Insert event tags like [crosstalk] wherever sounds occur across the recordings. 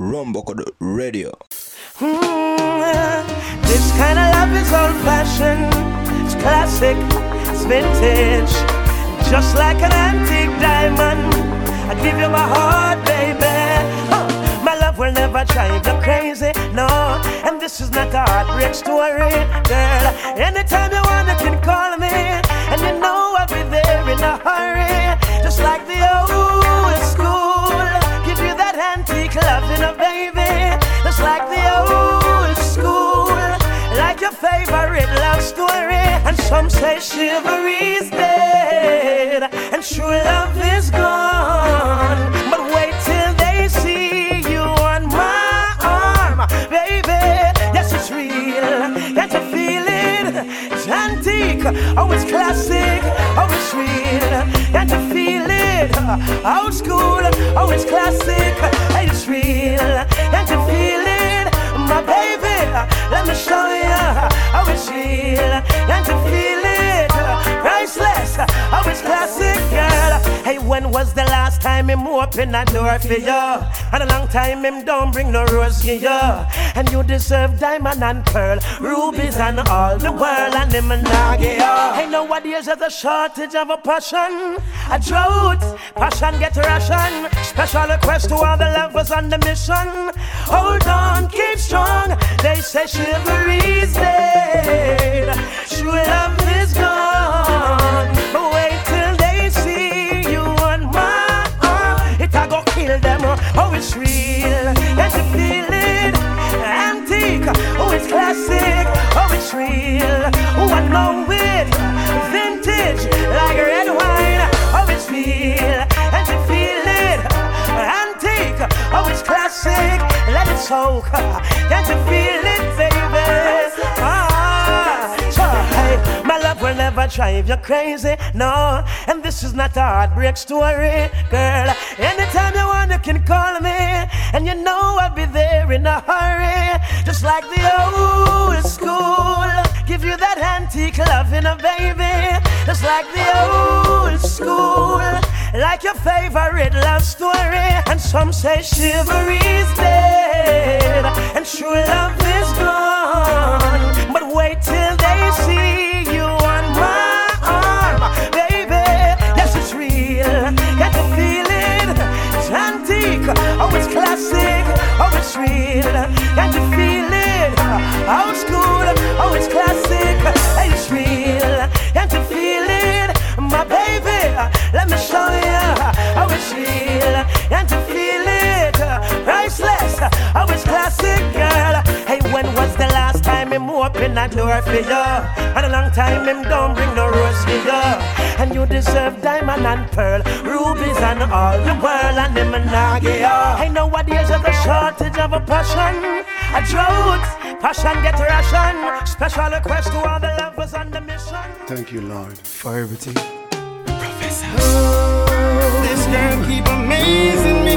Rumble Radio. Mm, this kind of love is old fashioned, it's classic, it's vintage, just like an antique diamond. I give you my heart, baby. Huh. My love will never drive you crazy, no. And this is not a heartbreak story, girl. Anytime you want, you can call me, and you know I'll be there in a hurry, just like the old favorite love story. And some say chivalry's dead, and true love is gone. But wait till they see you on my arm, baby. Yes, it's real. Can't you feel it? It's antique, oh, it's classic, oh, it's real. Can't you feel it? Old school, oh, it's classic, hey, it's real. Can't you feel it? My baby, let me show you how it's real. Can't you feel it? Priceless, how it's classic, girl. Hey, when was the last time him open a door for you? And a long time him don't bring no rose to you. And you deserve diamond and pearl, rubies and all the world, and him and you. Hey, nowadays there's a shortage of a passion, a drought. Passion get ration. Special request to all the lovers on the mission. Hold on, keep strong. They say chivalry's dead. True love is gone. But wait till they see you on my arm. It a go kill them. Oh, it's real. Can't you feel it? Antique. Oh, it's classic. Oh, it's real. Oh, I know it. Vintage. Like red wine. Oh, it's real. Soak. [laughs] Can't you feel it, baby? Ah, so, hey, my love will never drive you crazy, no. And this is not a heartbreak story, girl. Anytime you want, you can call me, and you know I'll be there in a hurry, just like the old school. Give you that antique loving, a baby, just like the old school. Like your favorite love story, and some say chivalry's dead, and true love is gone. But wait till they see you on my arm, baby. Yes, it's real. Get to feel it. It's antique. Oh, it's classic. Oh, it's real. Get to feel it. Old school. Oh, it's classic. It's real. Get to Let me show you how it's real. and to feel it. Priceless. Oh, it's classic, girl. Hey, when was the last time him open a door for you? And a long time him don't bring no rose for you. And you deserve diamond and pearl, rubies and all the world, and him and I give you. Hey, nowadays there's a shortage of a passion, a drought. Passion get ration. Special request to all the lovers on the mission. Thank you, Lord, for everything. Girl keep amazing me.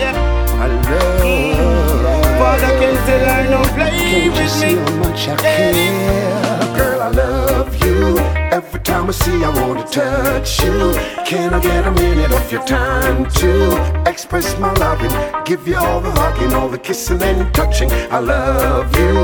Yeah. I love. Father can tell her no play Can't you with see me. I care? Girl, I love you. Every time I see, I want to touch you. Can I get a minute of your time to express my loving? Give you all the hugging, all the kissing and touching. I love you.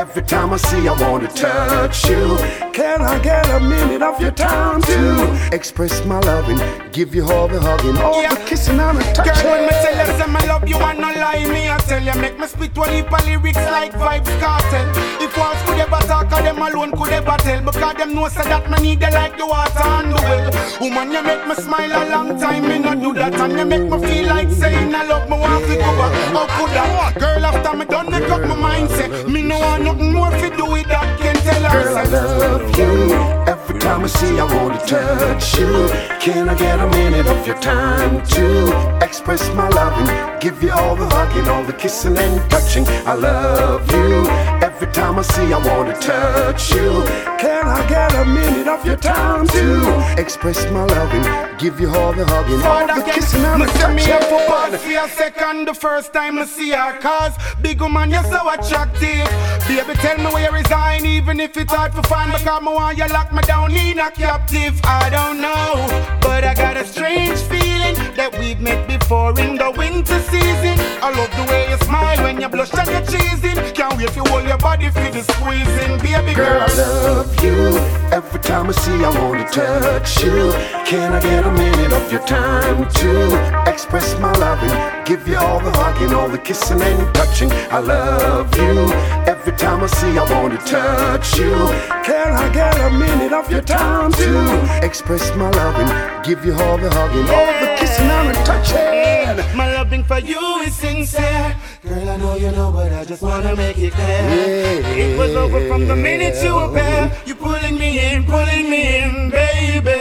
Every time I see, I want to touch you. Can I get a minute of your time to express my loving? Give you all the hugging, all Yeah. the kissing and the Girl, touching. when me tell you me love you and no lie me, I tell you make me spit one heap of lyrics like Vybz Kartel. If walls could ever talk, or them alone could ever tell, because them know say that me need you like the water and the well. Woman, you make me smile a long time, me not do that, and you make me feel like saying I love me want to go back. How could that? Girl, after me done make up my mind, say me no want nothing more to do with that. Can tell her Girl, I love you. Every time I see, I want to touch you. Can I get a minute of your time to express my loving? Give you all the hugging, all the kissing and touching. I love you. Every time I see, I want to touch you. Can I get a minute of your time to express my loving? Give you all the hugging, all the kissing and the Me say me have to pause. For a second the first time I see her Cause big woman you're so attractive. Baby tell me where you resign even if it's hard to find. Because me want you lock me down me not captive, I don't know. But I got a strange feeling that we've met before in the winter season. I love the way you smile when you blush and you're cheesing. Can't wait to hold your body for the squeezing, baby girl. Girl, I love you. Every time I see, I wanna touch you. Can I get a minute of your time to express my loving? Give you all the hugging, all the kissing and touching. I love you. Every time I see, I wanna touch you. Can I get a minute of your time to express my loving? Give you all the hugging, all the kissing and touching. My loving for you is sincere. Girl, I know you know, but I just wanna make it clear. It was over from the minute you were there. You pulling me in, pulling me in, baby.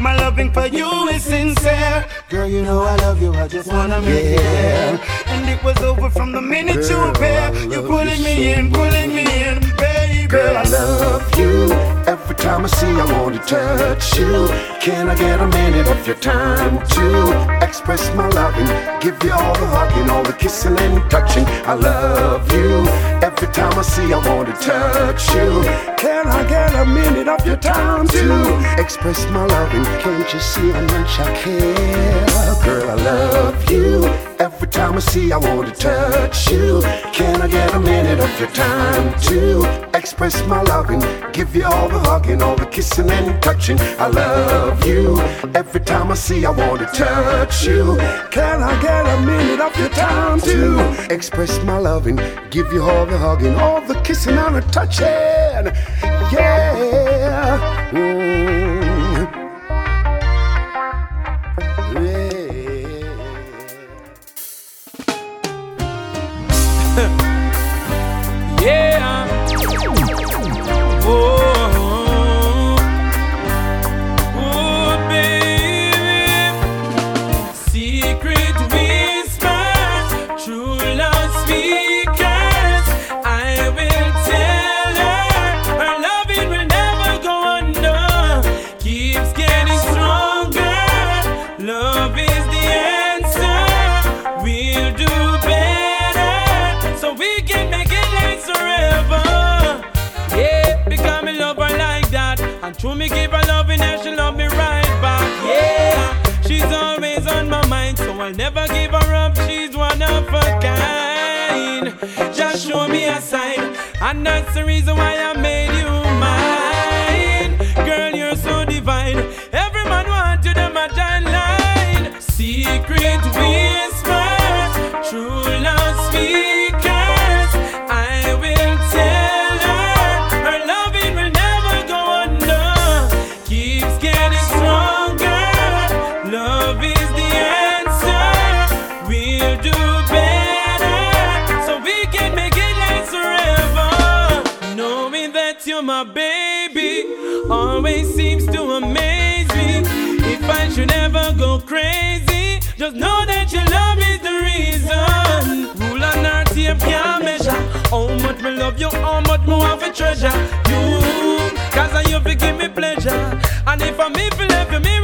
My loving for you is sincere. Girl, you know I love you, I just wanna make it clear. And it was over from the minute you were there. You pulling me in, pulling me in, baby. Girl, I love you. Every time I see, I wanna touch you. Can I get a minute of your time to express my loving? Give you all the hugging, all the kissing and touching. I love you. Every time I see, I wanna touch you. Can I get a minute of your time to express my loving? Can't you see how much I care? Girl, I love you. Every time I see, I wanna touch you. Can I get a minute of your time to express my loving? Give you all the hugging, all the kissing and touching. I love you. Every time I see, I wanna touch you. Can I get a minute of your time to express my loving? Give you all the hugging, all the kissing and the touching. Yeah. Mm. Yeah. [laughs] Just show me a sign, and that's the reason why I made you mine. Girl, you're so divine. Every man want you, them a giant line. Secret whispers, know that your love is the reason. Rule and our tape can't measure how much me love you, how much more have a treasure. You, cause I you give me pleasure. And if I'm if me will tell you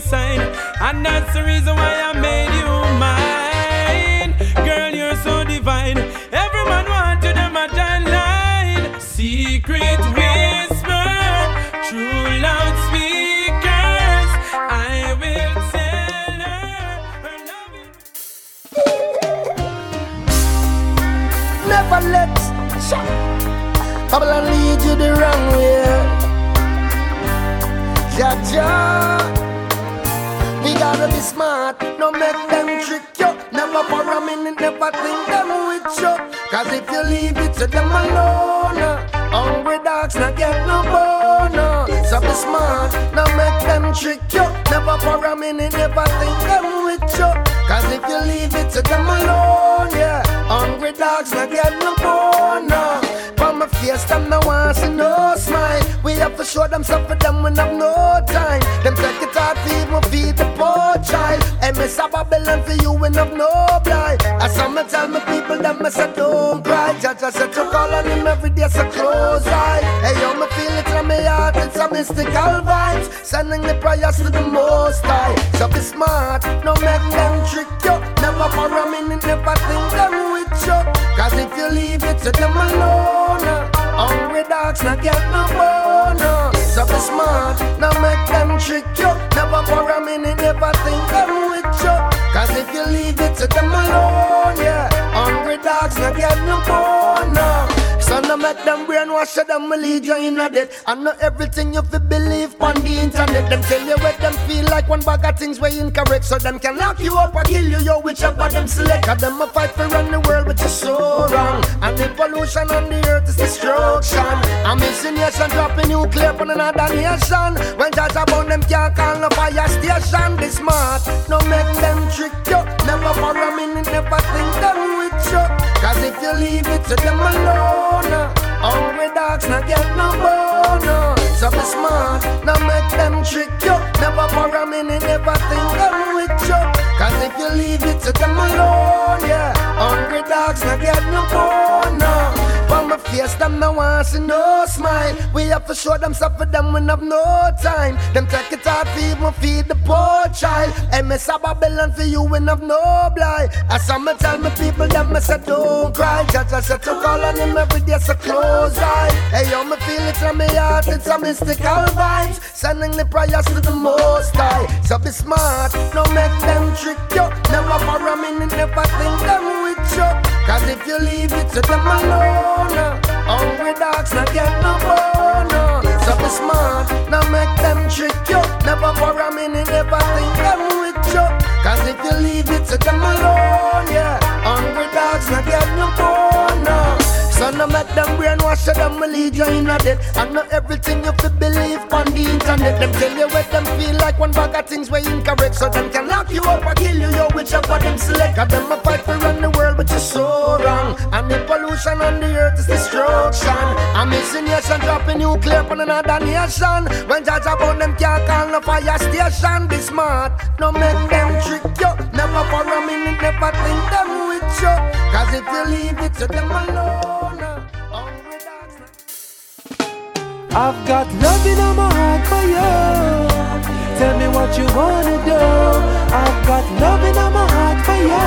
sign, and that's the reason why I made you mine. Girl, you're so divine. Every man want you, them a line. Secret whisper, true loudspeakers. I will tell her. her. Never let Babylon lead you the wrong way. Jah Jah gotta be smart, no make them trick you. Never for a minute, never think them with you. Cause if you leave it to them alone, uh, hungry dogs not get no bone. So be smart, no make them trick you. Never for a minute, never think them with you. Cause if you leave it to them alone, yeah, hungry dogs not get no bone face, them no want see no smile. We have to show them for them when have no time. Them take it hard to even feed the poor child. And miss a Babylon for you when have no blind. As some tell me people them me say don't cry. Judge I said to call on him every day so close eye. Hey yo, me feel it from my heart, it's a mystical vibes. Sending the prayers to the most high. So be smart, no make them trick you. Never for a minute, never think them with you. Cause if you leave it to them alone. Hungry dogs not get no bonus. So be smart, now make them trick you. Never for a minute, never think them with you. Cause if you leave it to them alone, yeah. Hungry dogs not get no bonus. So no make them brainwash them will lead you in a debt. And not everything you feel believe on the internet. Them tell you what them feel like one bag of things way incorrect. So them can lock you up or kill you, yo, whichever them select. Cause them a fight for run the world, which is so wrong. And the pollution on the earth is destruction. I'm missing nation dropping nuclear on another nation. When judge about them can't call no fire station. Be smart, no make them trick you. Never for a minute, never think them with you. Cause if you leave it to them alone. Hungry dogs not get no bone. So be smart, now make them trick you. Never for a minute, never think them with you. Cause if you leave it to them alone, yeah. Hungry dogs not get no bone my face, them no want see no smile. We have to show them stuff for them when have no time. Them take it hard for even feed the poor child. MS a Babylon for you when have no blind. As some tell me people, them me say don't cry. Judge I said to call on him every day, so close eye. Hey yo, me feel it from my heart, it's a mystical vibes. Sending the prayers to the Most High. So be smart, no make them trick you. Never for a minute, never think them with you. Cause if you leave it to them alone. Uh, hungry dogs not get no bone. So be smart, now make them trick you. Never for a minute, never think them with you. Cause if you leave it to them alone, yeah. Hungry dogs not get no bone. So no make them brainwash you, them will lead you in a debt. And not everything you feel believe on the internet. Them tell you what them feel like one bag of things way incorrect. So them can lock you up or kill you, yo, whichever them select. Cause them a fight for run the world, but you're so wrong. And the pollution on the earth is destruction. I'm missing nation dropping nuclear on another nation. When judge about them can't call no fire station. Be smart, no make them trick you. Never for a minute, never think them with you. Cause if you leave it to them alone. I've got love in my heart for you. Tell me what you wanna do. I've got love in my heart for you.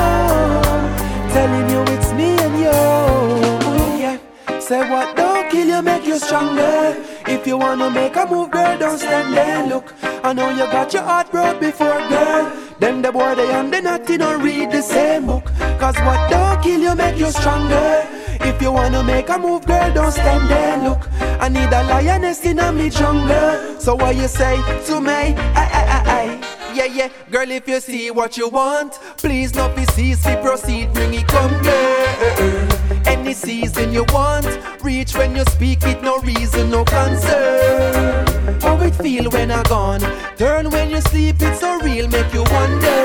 Telling you it's me and you. Yeah. Say what don't kill you, make you stronger. If you wanna make a move, girl, don't stand there. Look, I know you got your heart broke before, girl. Them the boy they and they not don't read the same book. Cause what don't kill you, make you stronger. If you wanna make a move, girl, don't stand there. Look, I need a lioness in a me jungle. So what you say to me? I, I, I, I. Yeah, yeah, girl, if you see what you want, please not be cease, we proceed, bring it come, girl. Any season you want, reach when you speak it, no reason, no concern. How it feel when I gone? Turn when you sleep, it's so real, make you wonder.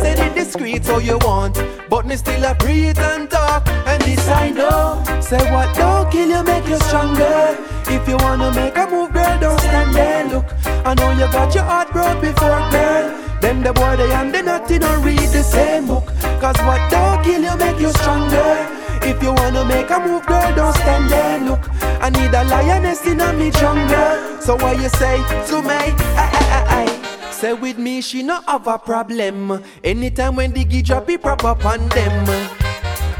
Say it discreet so you want, but me still a breathe and talk. This I know. Say what don't kill you, make you stronger. If you wanna make a move, girl, don't stand there. Look, I know you got your heart broke before, girl. Them the boy they and they nothing don't read the same book. Cause what don't kill you, make you stronger. If you wanna make a move, girl, don't stand there. Look, I need a lioness in a me jungle. So what you say to me? I, I, I, I. Say with me, she no have a problem. Anytime when the gig drop, it prop up on them.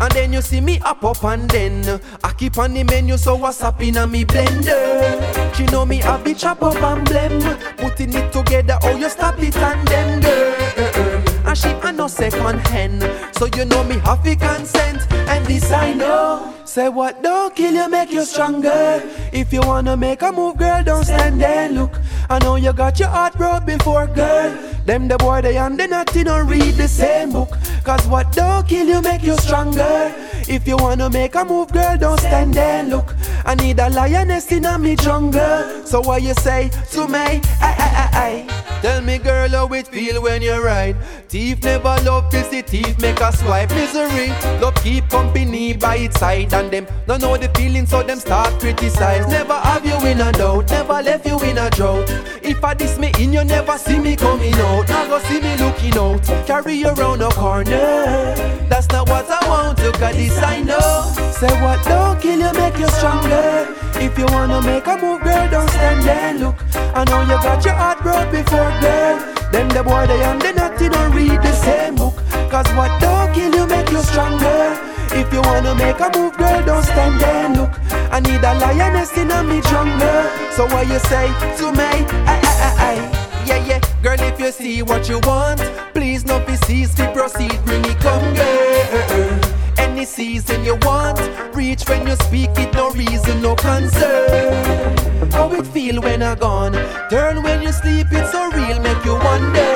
And then you see me up up and then I keep on the menu, so what's up in a me blender? She know me have be chop up and blem. Putting it together, oh you stop it and then girl. And she a no second hand, so you know me to consent. And this I know. Say what don't kill you, make you stronger. If you wanna make a move, girl, don't stand there. Look, I know you got your heart broke before, girl. Them the boy they and they not don't read the same book. Cause what don't kill you, make you stronger. If you wanna make a move, girl, don't stand there. Look, I need a lioness in a me jungle. So what you say to me? Aye, aye, aye. Tell me, girl, how it feel when you ride. Thief never love this, the make a swipe. Misery, love keep company by its side, and them don't know the feeling, so them start criticize. Never have you in a doubt, never left you in a drought. If I diss me in, you never see me coming out. Now go see me looking out, carry you around a corner. That's not what I want, look at this, I know. Say what don't kill you, make you stronger. If you wanna make a move, girl, don't stand there. Look, I know you got your heart broke before, girl. Them the boy they and they not don't read the same book. Cause what don't kill you make you stronger. If you wanna make a move, girl, don't stand there. Look, I need a lioness in a me jungle. So what you say to me? Aye, aye, aye, aye. Yeah, yeah, girl, if you see what you want, please not be cease to proceed, bring it come, girl any season you want. Reach when you speak it, no reason, no concern. How it feel when I gone? Turn when you sleep, it's so real, make you wonder.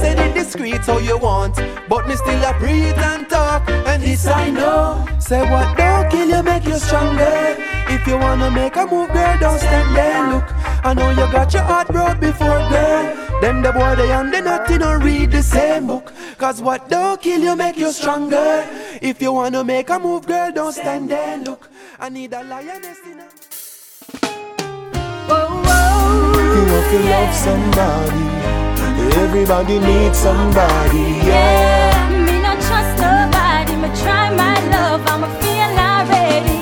Say it discreet how you want, but me still a breathe and talk, and this I know. Say what don't kill you, make you stronger. If you wanna make a move, girl, don't stand there. Look, I know you got your heart broke before, girl. Them the boy they and they not don't read the same book. Cause what don't kill you make you stronger. If you wanna make a move, girl, don't stand there. Look, I need a lioness in a. Whoa, whoa, you want to yeah. love somebody. Everybody needs somebody. Yeah. yeah. Me not trust nobody. Me try my love. I'ma feel already.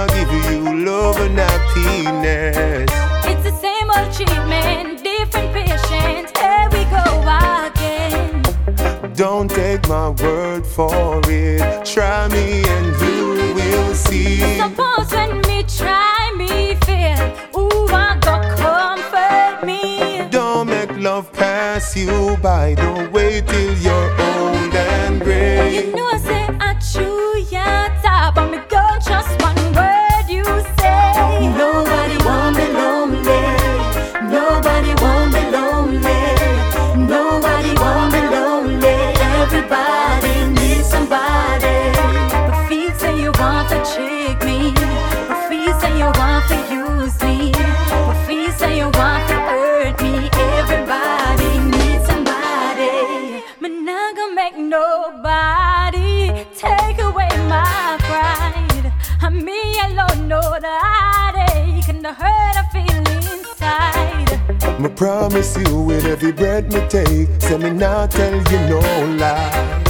I give you love and happiness. It's the same old treatment, different patient. Here we go again. Don't take my word for it. Try me and you will see. Suppose when me try me feel, ooh I got comfort me. Don't make love pass you by. Don't wait till you're promise you with every breath me take, say me not tell you no lie.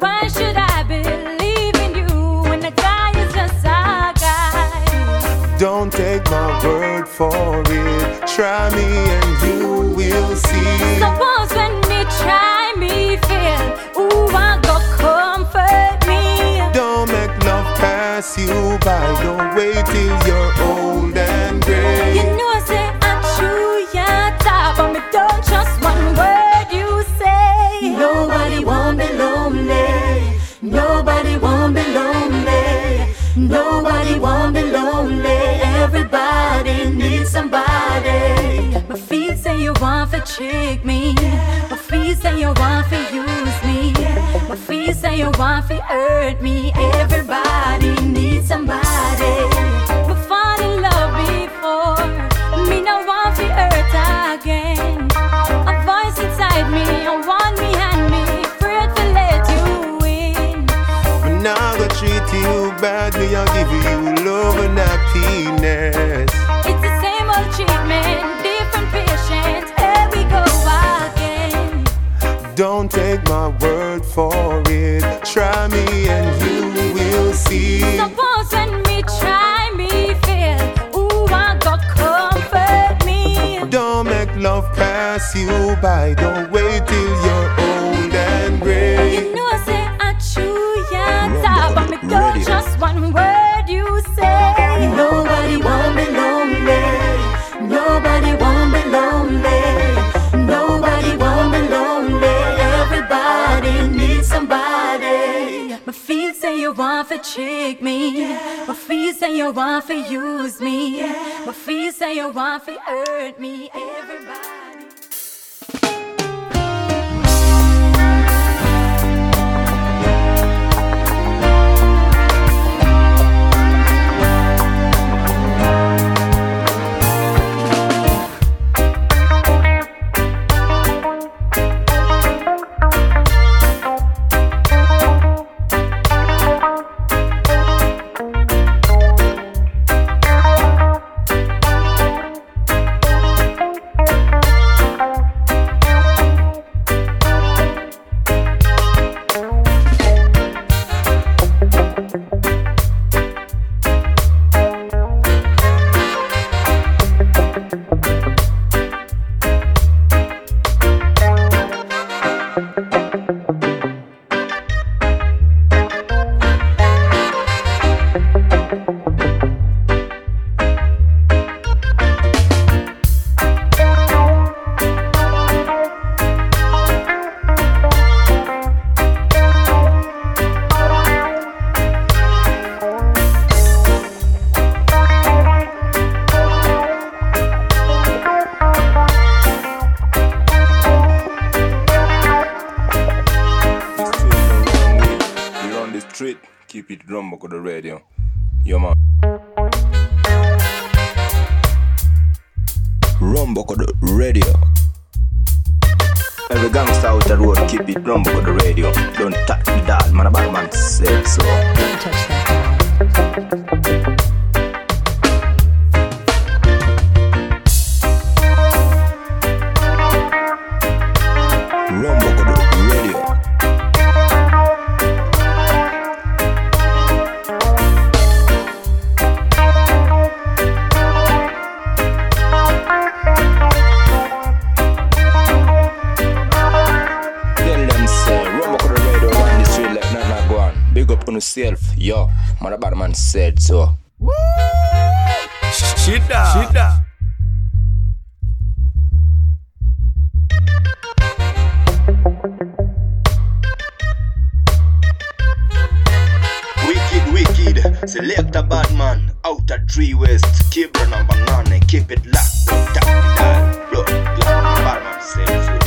Why should I believe in you when the guy is just a guy? Don't take my word for it. Try me and you will see. Suppose when trick me. My feet say you want to use me. My feet say you want to hurt me. Everybody needs somebody. We fall in love before. Me no want to hurt again. A voice inside me, I want me and me. Afraid to let you in. But now I treat you bad, me I give you love and happiness. It's the same old treatment, Don't take my word for it. Try me and you will see. Suppose when me try me feel, ooh I got comfort me. Don't make love pass you by. Don't wait till want to trick me. Yeah. My feet say you want to use me. Yeah. My feet say you want to hurt me. Everybody. Keep it rumble to the radio. Yo, man. Rumble to the radio. Every gangster out the road, keep it rumble to the radio. Don't touch the dial, man. A bad man said so. Don't touch that. on yourself. Yo, My bad man said so. Shida. Shida. Wicked, wicked. Select a bad man out of three west. Kibra number nine. Keep it locked. Tap, tap, blood, blood. Bad man said so.